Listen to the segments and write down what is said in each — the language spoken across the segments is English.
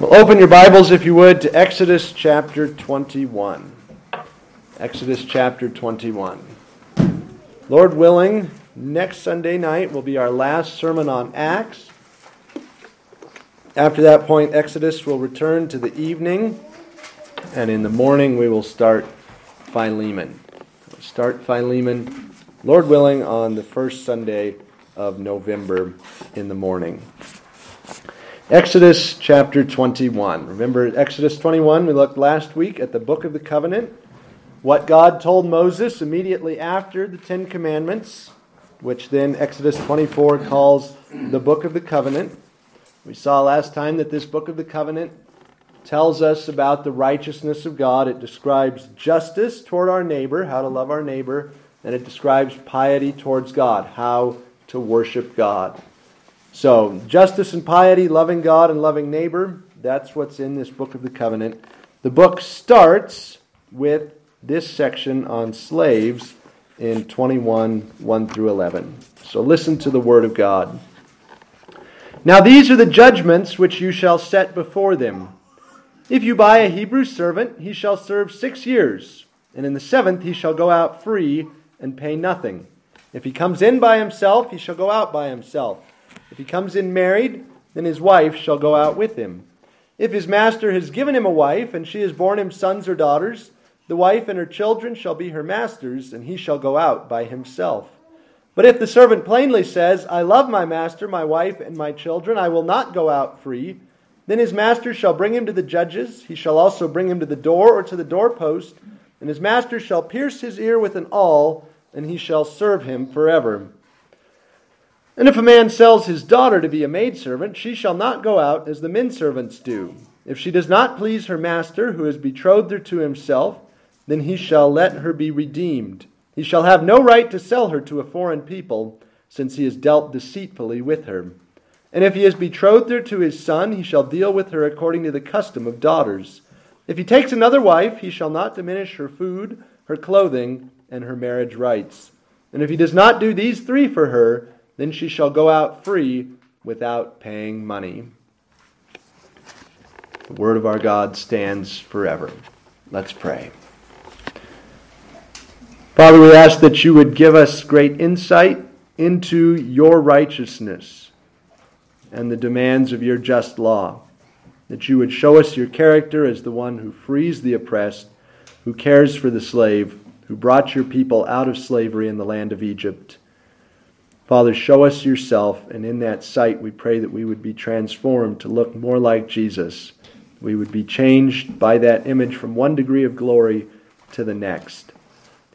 Well, open your Bibles, if you would, to Exodus chapter 21. Exodus chapter 21. Lord willing, next Sunday night will be our last sermon on Acts. After that point, Exodus will return to the evening, and in the morning we will start Philemon. We'll start Philemon, Lord willing, on the first Sunday of November in the morning. Exodus chapter 21. Remember Exodus 21? We looked last week at the book of the covenant. What God told Moses immediately after the Ten Commandments, which then Exodus 24 calls the book of the covenant. We saw last time that this book of the covenant tells us about the righteousness of God. It describes justice toward our neighbor, how to love our neighbor, and it describes piety towards God, how to worship God. So, justice and piety, loving God and loving neighbor, that's what's in this book of the covenant. The book starts with this section on slaves in 21 1 through 11. So, listen to the word of God. Now, these are the judgments which you shall set before them. If you buy a Hebrew servant, he shall serve six years, and in the seventh he shall go out free and pay nothing. If he comes in by himself, he shall go out by himself. If he comes in married, then his wife shall go out with him. If his master has given him a wife, and she has borne him sons or daughters, the wife and her children shall be her master's, and he shall go out by himself. But if the servant plainly says, I love my master, my wife, and my children, I will not go out free, then his master shall bring him to the judges. He shall also bring him to the door or to the doorpost, and his master shall pierce his ear with an awl, and he shall serve him forever. And if a man sells his daughter to be a maidservant, she shall not go out as the men servants do. If she does not please her master, who has betrothed her to himself, then he shall let her be redeemed. He shall have no right to sell her to a foreign people, since he has dealt deceitfully with her. And if he has betrothed her to his son, he shall deal with her according to the custom of daughters. If he takes another wife, he shall not diminish her food, her clothing, and her marriage rights. And if he does not do these three for her, then she shall go out free without paying money. The word of our God stands forever. Let's pray. Father, we ask that you would give us great insight into your righteousness and the demands of your just law. That you would show us your character as the one who frees the oppressed, who cares for the slave, who brought your people out of slavery in the land of Egypt. Father, show us yourself, and in that sight we pray that we would be transformed to look more like Jesus. We would be changed by that image from one degree of glory to the next.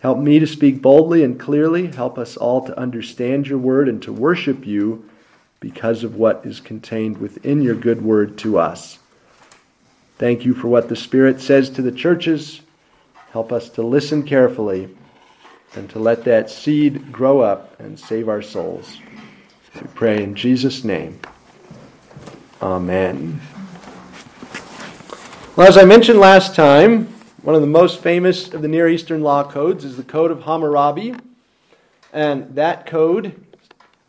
Help me to speak boldly and clearly. Help us all to understand your word and to worship you because of what is contained within your good word to us. Thank you for what the Spirit says to the churches. Help us to listen carefully and to let that seed grow up and save our souls. We pray in Jesus' name. Amen. Well, as I mentioned last time, one of the most famous of the Near Eastern law codes is the Code of Hammurabi. And that code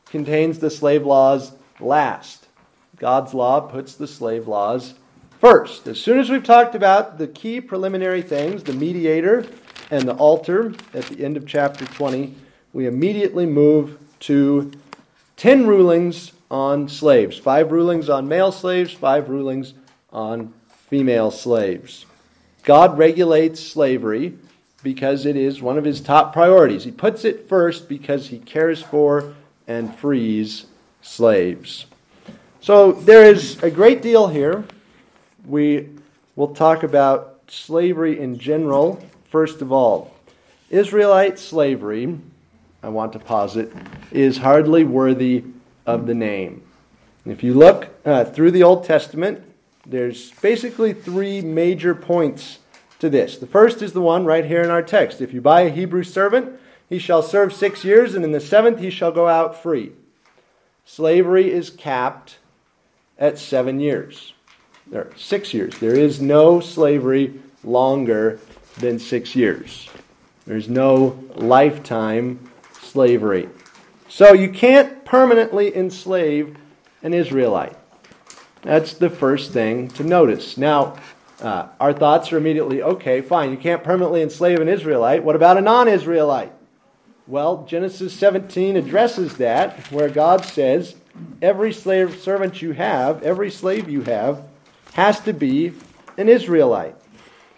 contains the slave laws last. God's law puts the slave laws first. As soon as we've talked about the key preliminary things, the mediator, and the altar at the end of chapter 20, we immediately move to 10 rulings on slaves five rulings on male slaves, five rulings on female slaves. God regulates slavery because it is one of his top priorities. He puts it first because he cares for and frees slaves. So there is a great deal here. We will talk about slavery in general First of all, Israelite slavery, I want to posit, is hardly worthy of the name. If you look uh, through the Old Testament, there's basically three major points to this. The first is the one right here in our text. If you buy a Hebrew servant, he shall serve six years, and in the seventh he shall go out free. Slavery is capped at seven years. There, six years. There is no slavery longer than six years. There's no lifetime slavery. So you can't permanently enslave an Israelite. That's the first thing to notice. Now, uh, our thoughts are immediately okay, fine, you can't permanently enslave an Israelite. What about a non Israelite? Well, Genesis 17 addresses that, where God says, every slave servant you have, every slave you have, has to be an Israelite.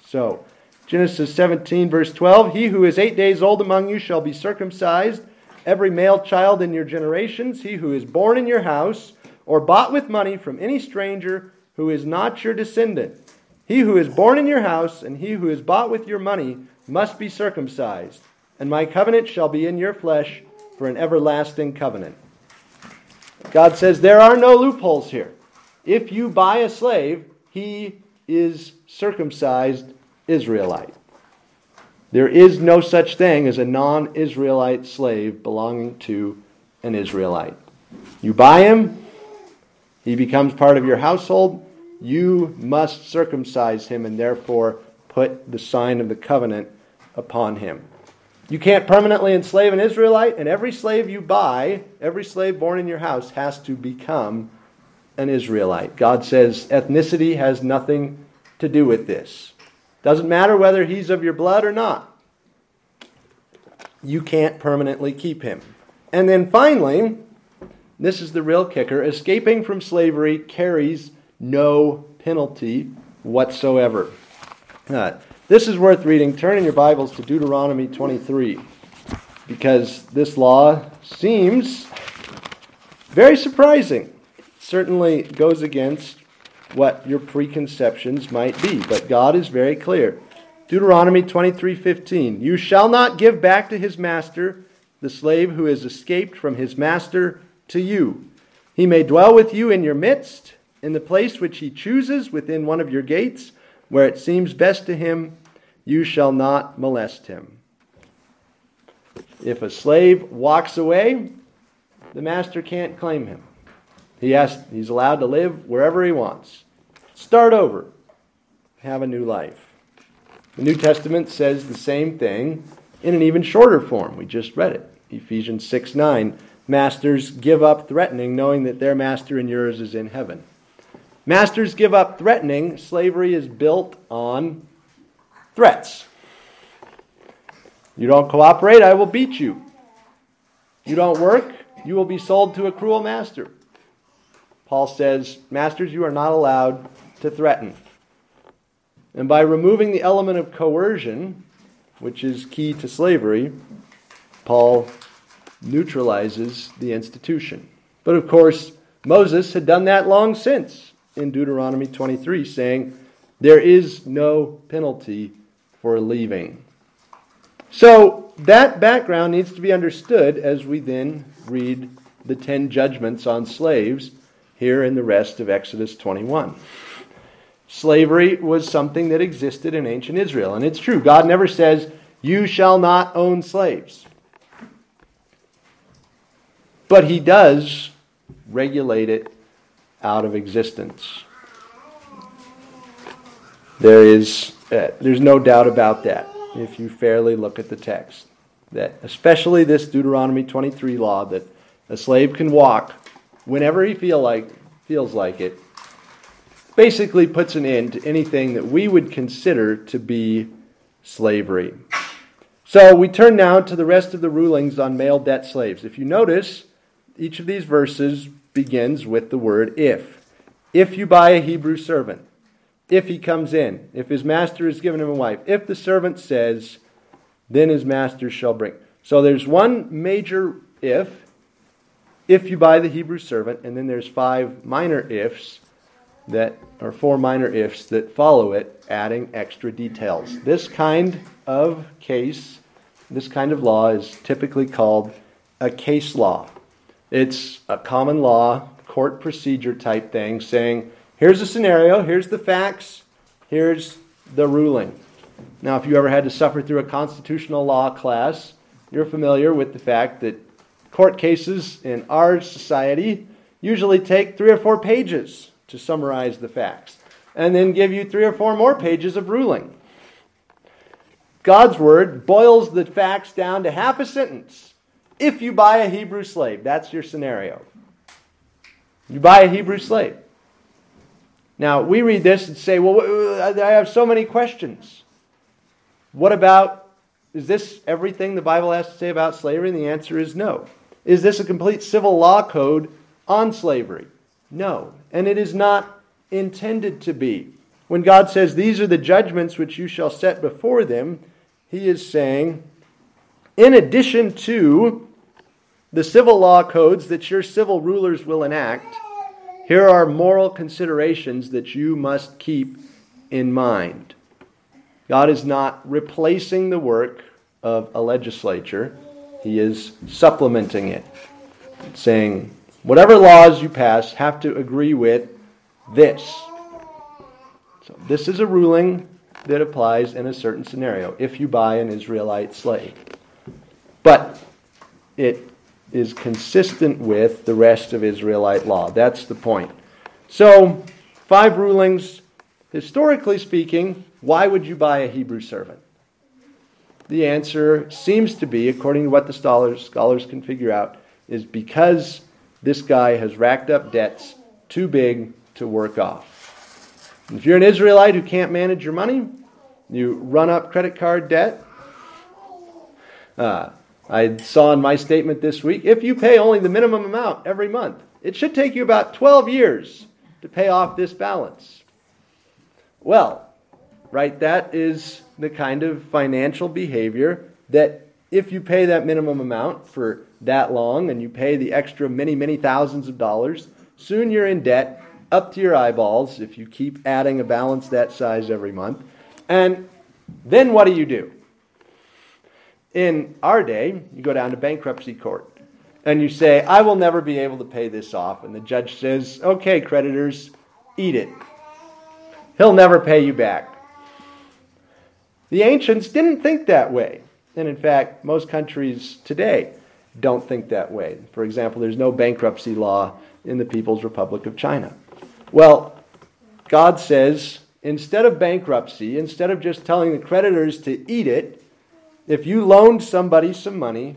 So, Genesis 17, verse 12 He who is eight days old among you shall be circumcised, every male child in your generations, he who is born in your house, or bought with money from any stranger who is not your descendant. He who is born in your house and he who is bought with your money must be circumcised and my covenant shall be in your flesh for an everlasting covenant. God says there are no loopholes here. If you buy a slave, he is circumcised Israelite. There is no such thing as a non Israelite slave belonging to an Israelite. You buy him, he becomes part of your household. You must circumcise him and therefore put the sign of the covenant upon him. You can't permanently enslave an Israelite, and every slave you buy, every slave born in your house, has to become an Israelite. God says ethnicity has nothing to do with this. Doesn't matter whether he's of your blood or not. You can't permanently keep him. And then finally, this is the real kicker escaping from slavery carries no penalty whatsoever. Uh, this is worth reading. Turn in your Bibles to Deuteronomy 23 because this law seems very surprising. certainly goes against what your preconceptions might be, but God is very clear. Deuteronomy 23:15 You shall not give back to his master the slave who has escaped from his master to you. He may dwell with you in your midst in the place which he chooses within one of your gates where it seems best to him you shall not molest him. If a slave walks away, the master can't claim him. He has, he's allowed to live wherever he wants. Start over. Have a new life. The New Testament says the same thing in an even shorter form. We just read it. Ephesians 6 9. Masters give up threatening, knowing that their master and yours is in heaven. Masters give up threatening. Slavery is built on threats. You don't cooperate, I will beat you. You don't work, you will be sold to a cruel master. Paul says, Masters, you are not allowed to threaten. And by removing the element of coercion, which is key to slavery, Paul neutralizes the institution. But of course, Moses had done that long since in Deuteronomy 23, saying, There is no penalty for leaving. So that background needs to be understood as we then read the ten judgments on slaves here in the rest of Exodus 21. Slavery was something that existed in ancient Israel, and it's true. God never says, You shall not own slaves. But He does regulate it out of existence. There is uh, there's no doubt about that if you fairly look at the text. That especially this Deuteronomy 23 law that a slave can walk whenever he feel like feels like it basically puts an end to anything that we would consider to be slavery. So we turn now to the rest of the rulings on male debt slaves. If you notice, each of these verses begins with the word if. If you buy a Hebrew servant, if he comes in, if his master has given him a wife, if the servant says, then his master shall bring. So there's one major if, if you buy the Hebrew servant, and then there's five minor ifs that or four minor ifs that follow it, adding extra details. This kind of case, this kind of law is typically called a case law. It's a common law, court procedure type thing saying Here's the scenario, here's the facts, here's the ruling. Now, if you ever had to suffer through a constitutional law class, you're familiar with the fact that court cases in our society usually take three or four pages to summarize the facts and then give you three or four more pages of ruling. God's word boils the facts down to half a sentence. If you buy a Hebrew slave, that's your scenario. You buy a Hebrew slave. Now, we read this and say, well, I have so many questions. What about, is this everything the Bible has to say about slavery? And the answer is no. Is this a complete civil law code on slavery? No. And it is not intended to be. When God says, These are the judgments which you shall set before them, He is saying, in addition to the civil law codes that your civil rulers will enact, here are moral considerations that you must keep in mind. God is not replacing the work of a legislature, He is supplementing it, saying, whatever laws you pass have to agree with this. So, this is a ruling that applies in a certain scenario if you buy an Israelite slave. But it is consistent with the rest of Israelite law. That's the point. So, five rulings. Historically speaking, why would you buy a Hebrew servant? The answer seems to be, according to what the scholars, scholars can figure out, is because this guy has racked up debts too big to work off. And if you're an Israelite who can't manage your money, you run up credit card debt. Uh, I saw in my statement this week if you pay only the minimum amount every month, it should take you about 12 years to pay off this balance. Well, right, that is the kind of financial behavior that if you pay that minimum amount for that long and you pay the extra many, many thousands of dollars, soon you're in debt up to your eyeballs if you keep adding a balance that size every month. And then what do you do? In our day, you go down to bankruptcy court and you say, I will never be able to pay this off. And the judge says, Okay, creditors, eat it. He'll never pay you back. The ancients didn't think that way. And in fact, most countries today don't think that way. For example, there's no bankruptcy law in the People's Republic of China. Well, God says instead of bankruptcy, instead of just telling the creditors to eat it, if you loaned somebody some money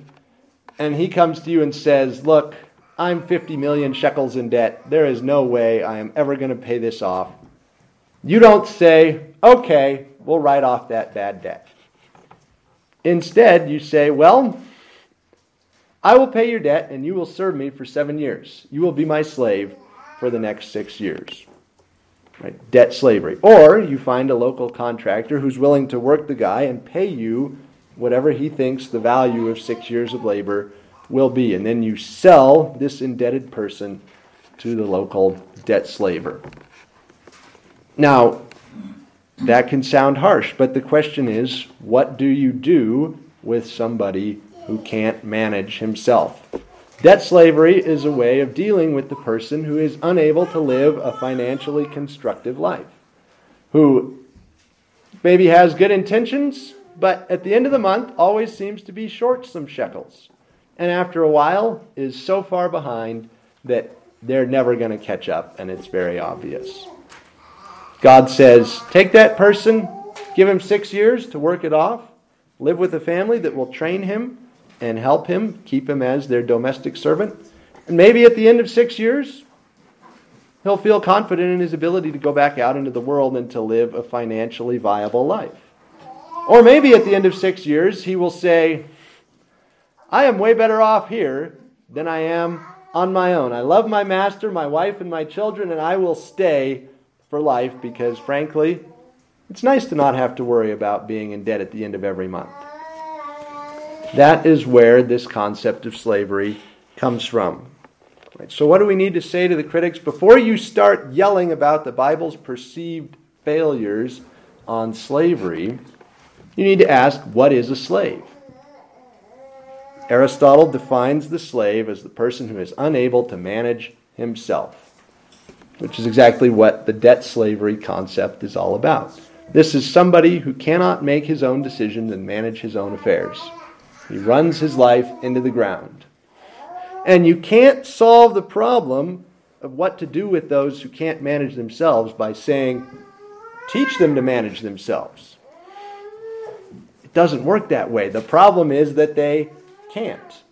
and he comes to you and says, Look, I'm 50 million shekels in debt. There is no way I am ever going to pay this off. You don't say, Okay, we'll write off that bad debt. Instead, you say, Well, I will pay your debt and you will serve me for seven years. You will be my slave for the next six years. Right? Debt slavery. Or you find a local contractor who's willing to work the guy and pay you whatever he thinks the value of six years of labor will be. And then you sell this indebted person to the local debt slaver. Now, that can sound harsh, but the question is what do you do with somebody who can't manage himself? Debt slavery is a way of dealing with the person who is unable to live a financially constructive life, who maybe has good intentions, but at the end of the month always seems to be short some shekels. And after a while is so far behind that they're never going to catch up, and it's very obvious. God says, Take that person, give him six years to work it off, live with a family that will train him and help him, keep him as their domestic servant. And maybe at the end of six years, he'll feel confident in his ability to go back out into the world and to live a financially viable life. Or maybe at the end of six years, he will say, I am way better off here than I am on my own. I love my master, my wife, and my children, and I will stay for life because, frankly, it's nice to not have to worry about being in debt at the end of every month. That is where this concept of slavery comes from. Right, so, what do we need to say to the critics? Before you start yelling about the Bible's perceived failures on slavery, you need to ask what is a slave? Aristotle defines the slave as the person who is unable to manage himself, which is exactly what the debt slavery concept is all about. This is somebody who cannot make his own decisions and manage his own affairs. He runs his life into the ground. And you can't solve the problem of what to do with those who can't manage themselves by saying, teach them to manage themselves It doesn't work that way. The problem is that they can't.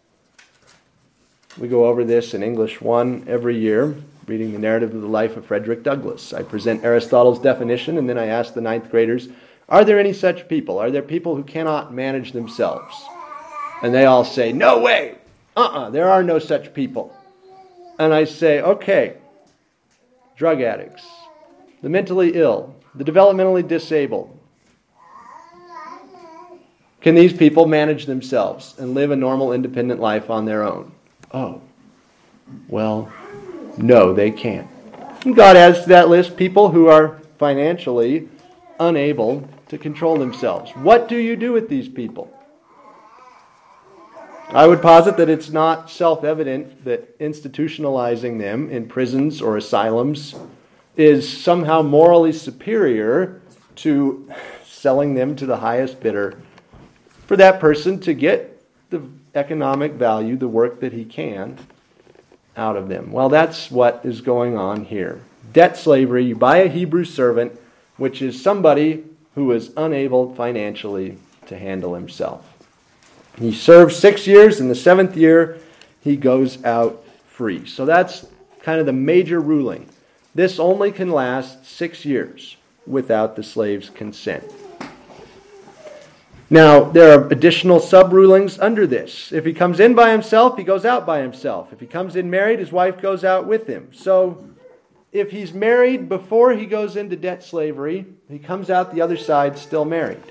We go over this in English 1 every year. Reading the narrative of the life of Frederick Douglass. I present Aristotle's definition, and then I ask the ninth graders, Are there any such people? Are there people who cannot manage themselves? And they all say, No way! Uh uh-uh, uh there are no such people. And I say, Okay, drug addicts, the mentally ill, the developmentally disabled. Can these people manage themselves and live a normal, independent life on their own? Oh, well, no, they can't. God adds to that list people who are financially unable to control themselves. What do you do with these people? I would posit that it's not self evident that institutionalizing them in prisons or asylums is somehow morally superior to selling them to the highest bidder for that person to get the economic value, the work that he can out of them. Well, that's what is going on here. Debt slavery, you buy a Hebrew servant, which is somebody who is unable financially to handle himself. He serves six years. In the seventh year, he goes out free. So that's kind of the major ruling. This only can last six years without the slave's consent. Now, there are additional sub rulings under this. If he comes in by himself, he goes out by himself. If he comes in married, his wife goes out with him. So, if he's married before he goes into debt slavery, he comes out the other side still married.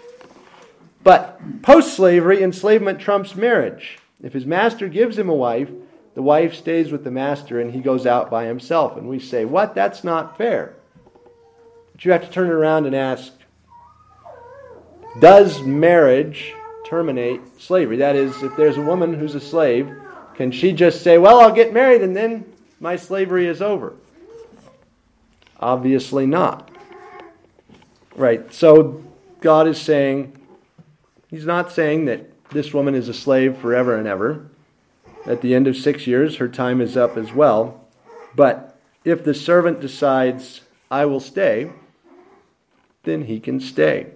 But post slavery, enslavement trumps marriage. If his master gives him a wife, the wife stays with the master and he goes out by himself. And we say, What? That's not fair. But you have to turn it around and ask, Does marriage terminate slavery? That is, if there's a woman who's a slave, can she just say, Well, I'll get married and then my slavery is over? Obviously not. Right. So God is saying, He's not saying that this woman is a slave forever and ever. At the end of six years, her time is up as well. But if the servant decides, I will stay, then he can stay.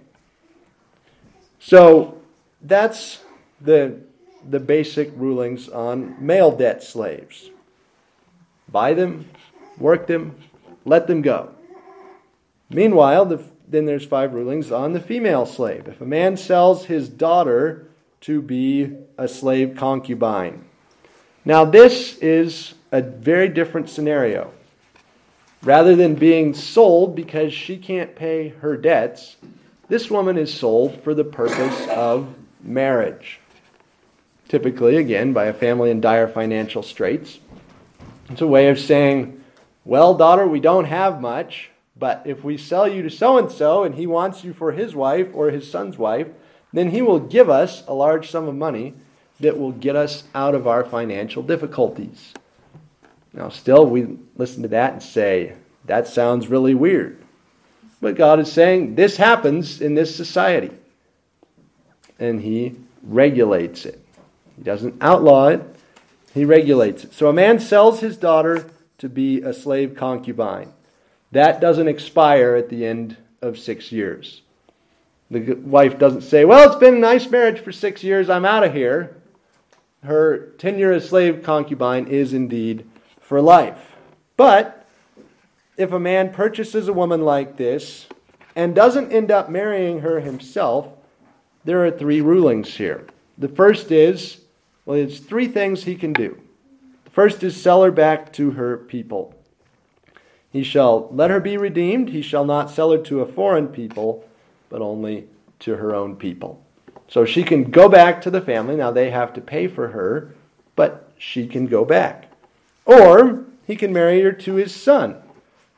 So that's the, the basic rulings on male debt slaves buy them, work them, let them go. Meanwhile, the then there's five rulings on the female slave. If a man sells his daughter to be a slave concubine. Now, this is a very different scenario. Rather than being sold because she can't pay her debts, this woman is sold for the purpose of marriage. Typically, again, by a family in dire financial straits. It's a way of saying, Well, daughter, we don't have much but if we sell you to so and so and he wants you for his wife or his son's wife, then he will give us a large sum of money that will get us out of our financial difficulties. Now, still, we listen to that and say, that sounds really weird. But God is saying this happens in this society. And He regulates it. He doesn't outlaw it, He regulates it. So a man sells his daughter to be a slave concubine. That doesn't expire at the end of six years. The wife doesn't say, Well, it's been a nice marriage for six years, I'm out of here. Her tenure as slave concubine is indeed for life. But if a man purchases a woman like this and doesn't end up marrying her himself, there are three rulings here. The first is, well, it's three things he can do. The first is sell her back to her people. He shall let her be redeemed. He shall not sell her to a foreign people, but only to her own people. So she can go back to the family. Now they have to pay for her, but she can go back. Or he can marry her to his son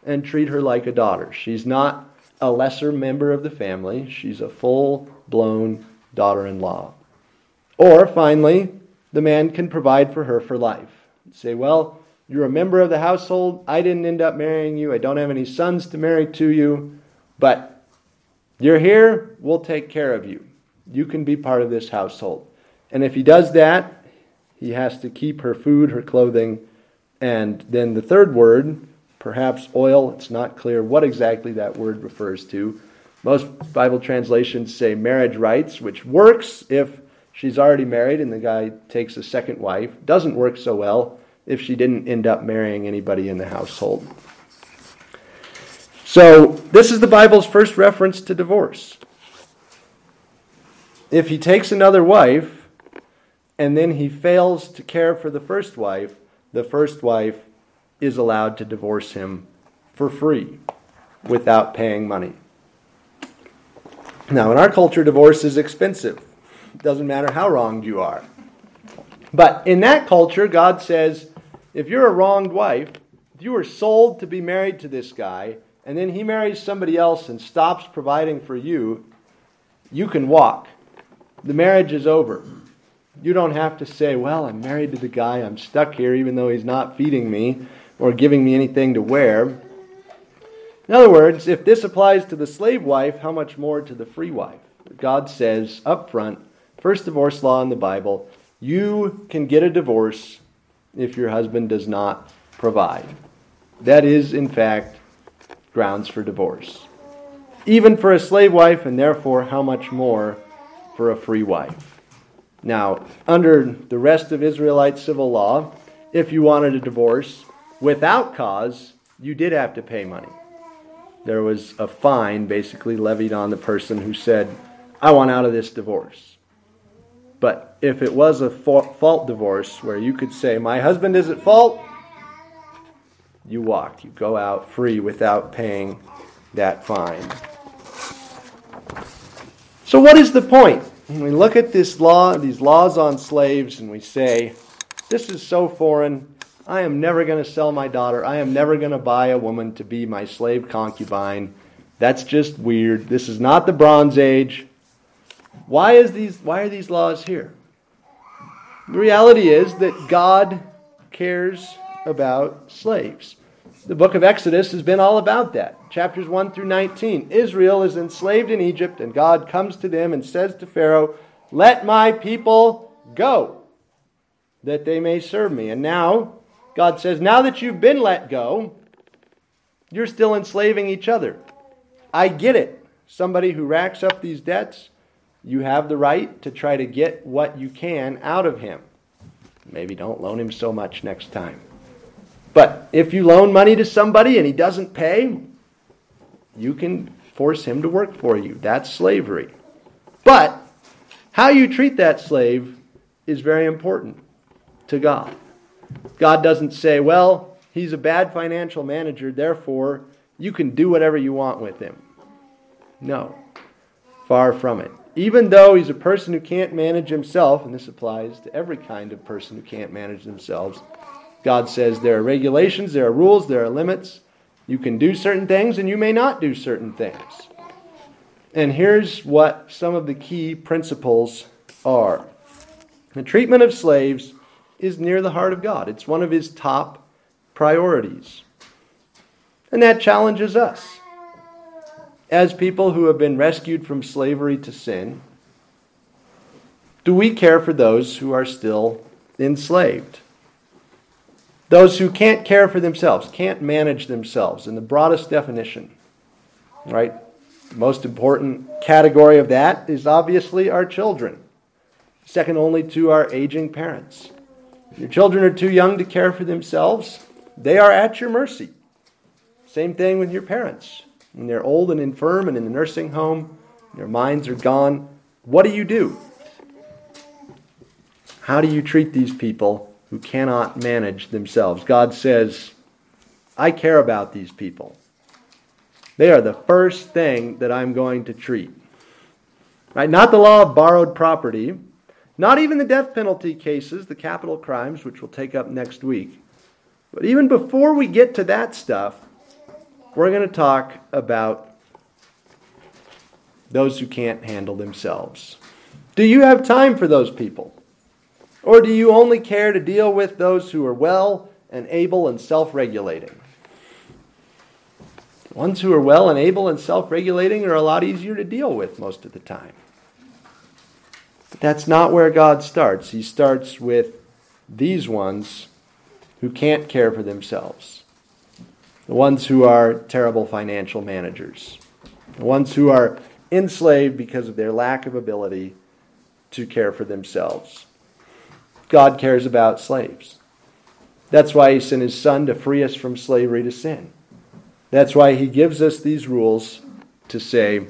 and treat her like a daughter. She's not a lesser member of the family, she's a full blown daughter in law. Or finally, the man can provide for her for life. Say, well, you're a member of the household. I didn't end up marrying you. I don't have any sons to marry to you. But you're here. We'll take care of you. You can be part of this household. And if he does that, he has to keep her food, her clothing. And then the third word, perhaps oil, it's not clear what exactly that word refers to. Most Bible translations say marriage rights, which works if she's already married and the guy takes a second wife. Doesn't work so well if she didn't end up marrying anybody in the household. So, this is the Bible's first reference to divorce. If he takes another wife and then he fails to care for the first wife, the first wife is allowed to divorce him for free without paying money. Now, in our culture, divorce is expensive. It doesn't matter how wronged you are. But in that culture, God says if you're a wronged wife, if you were sold to be married to this guy, and then he marries somebody else and stops providing for you, you can walk. The marriage is over. You don't have to say, Well, I'm married to the guy, I'm stuck here even though he's not feeding me or giving me anything to wear. In other words, if this applies to the slave wife, how much more to the free wife? God says up front, first divorce law in the Bible, you can get a divorce if your husband does not provide. That is, in fact, grounds for divorce. Even for a slave wife, and therefore, how much more for a free wife? Now, under the rest of Israelite civil law, if you wanted a divorce without cause, you did have to pay money. There was a fine basically levied on the person who said, I want out of this divorce. But if it was a fault divorce where you could say, My husband is at fault, you walked. You go out free without paying that fine. So, what is the point? When we look at this law, these laws on slaves, and we say, This is so foreign. I am never going to sell my daughter. I am never going to buy a woman to be my slave concubine. That's just weird. This is not the Bronze Age. Why, is these, why are these laws here? The reality is that God cares about slaves. The book of Exodus has been all about that. Chapters 1 through 19. Israel is enslaved in Egypt, and God comes to them and says to Pharaoh, Let my people go, that they may serve me. And now, God says, Now that you've been let go, you're still enslaving each other. I get it. Somebody who racks up these debts you have the right to try to get what you can out of him. Maybe don't loan him so much next time. But if you loan money to somebody and he doesn't pay, you can force him to work for you. That's slavery. But how you treat that slave is very important to God. God doesn't say, well, he's a bad financial manager, therefore you can do whatever you want with him. No, far from it even though he's a person who can't manage himself, and this applies to every kind of person who can't manage themselves, God says there are regulations, there are rules, there are limits. You can do certain things and you may not do certain things. And here's what some of the key principles are the treatment of slaves is near the heart of God, it's one of his top priorities. And that challenges us as people who have been rescued from slavery to sin, do we care for those who are still enslaved? Those who can't care for themselves, can't manage themselves, in the broadest definition. Right? The most important category of that is obviously our children, second only to our aging parents. Your children are too young to care for themselves, they are at your mercy. Same thing with your parents When they're old and infirm and in the nursing home, their minds are gone, what do you do? How do you treat these people who cannot manage themselves? God says, I care about these people. They are the first thing that I'm going to treat. Right? Not the law of borrowed property, not even the death penalty cases, the capital crimes, which we'll take up next week. But even before we get to that stuff, we're going to talk about those who can't handle themselves. Do you have time for those people? Or do you only care to deal with those who are well and able and self regulating? Ones who are well and able and self regulating are a lot easier to deal with most of the time. That's not where God starts. He starts with these ones who can't care for themselves the ones who are terrible financial managers, the ones who are enslaved because of their lack of ability to care for themselves. God cares about slaves. That's why he sent his son to free us from slavery to sin. That's why he gives us these rules to say,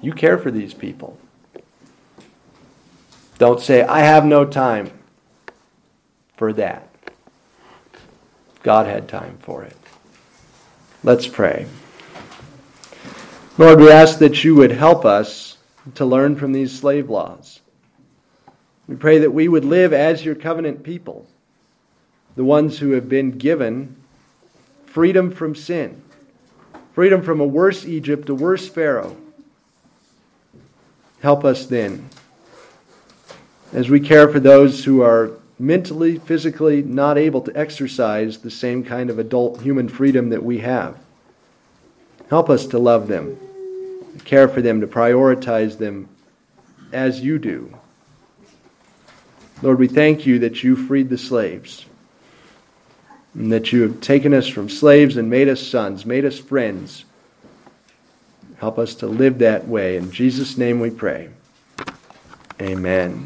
you care for these people. Don't say, I have no time for that. God had time for it. Let's pray. Lord, we ask that you would help us to learn from these slave laws. We pray that we would live as your covenant people, the ones who have been given freedom from sin, freedom from a worse Egypt, a worse Pharaoh. Help us then as we care for those who are mentally, physically not able to exercise the same kind of adult human freedom that we have. Help us to love them, to care for them, to prioritize them as you do. Lord, we thank you that you freed the slaves, and that you have taken us from slaves and made us sons, made us friends. Help us to live that way. In Jesus' name we pray. Amen.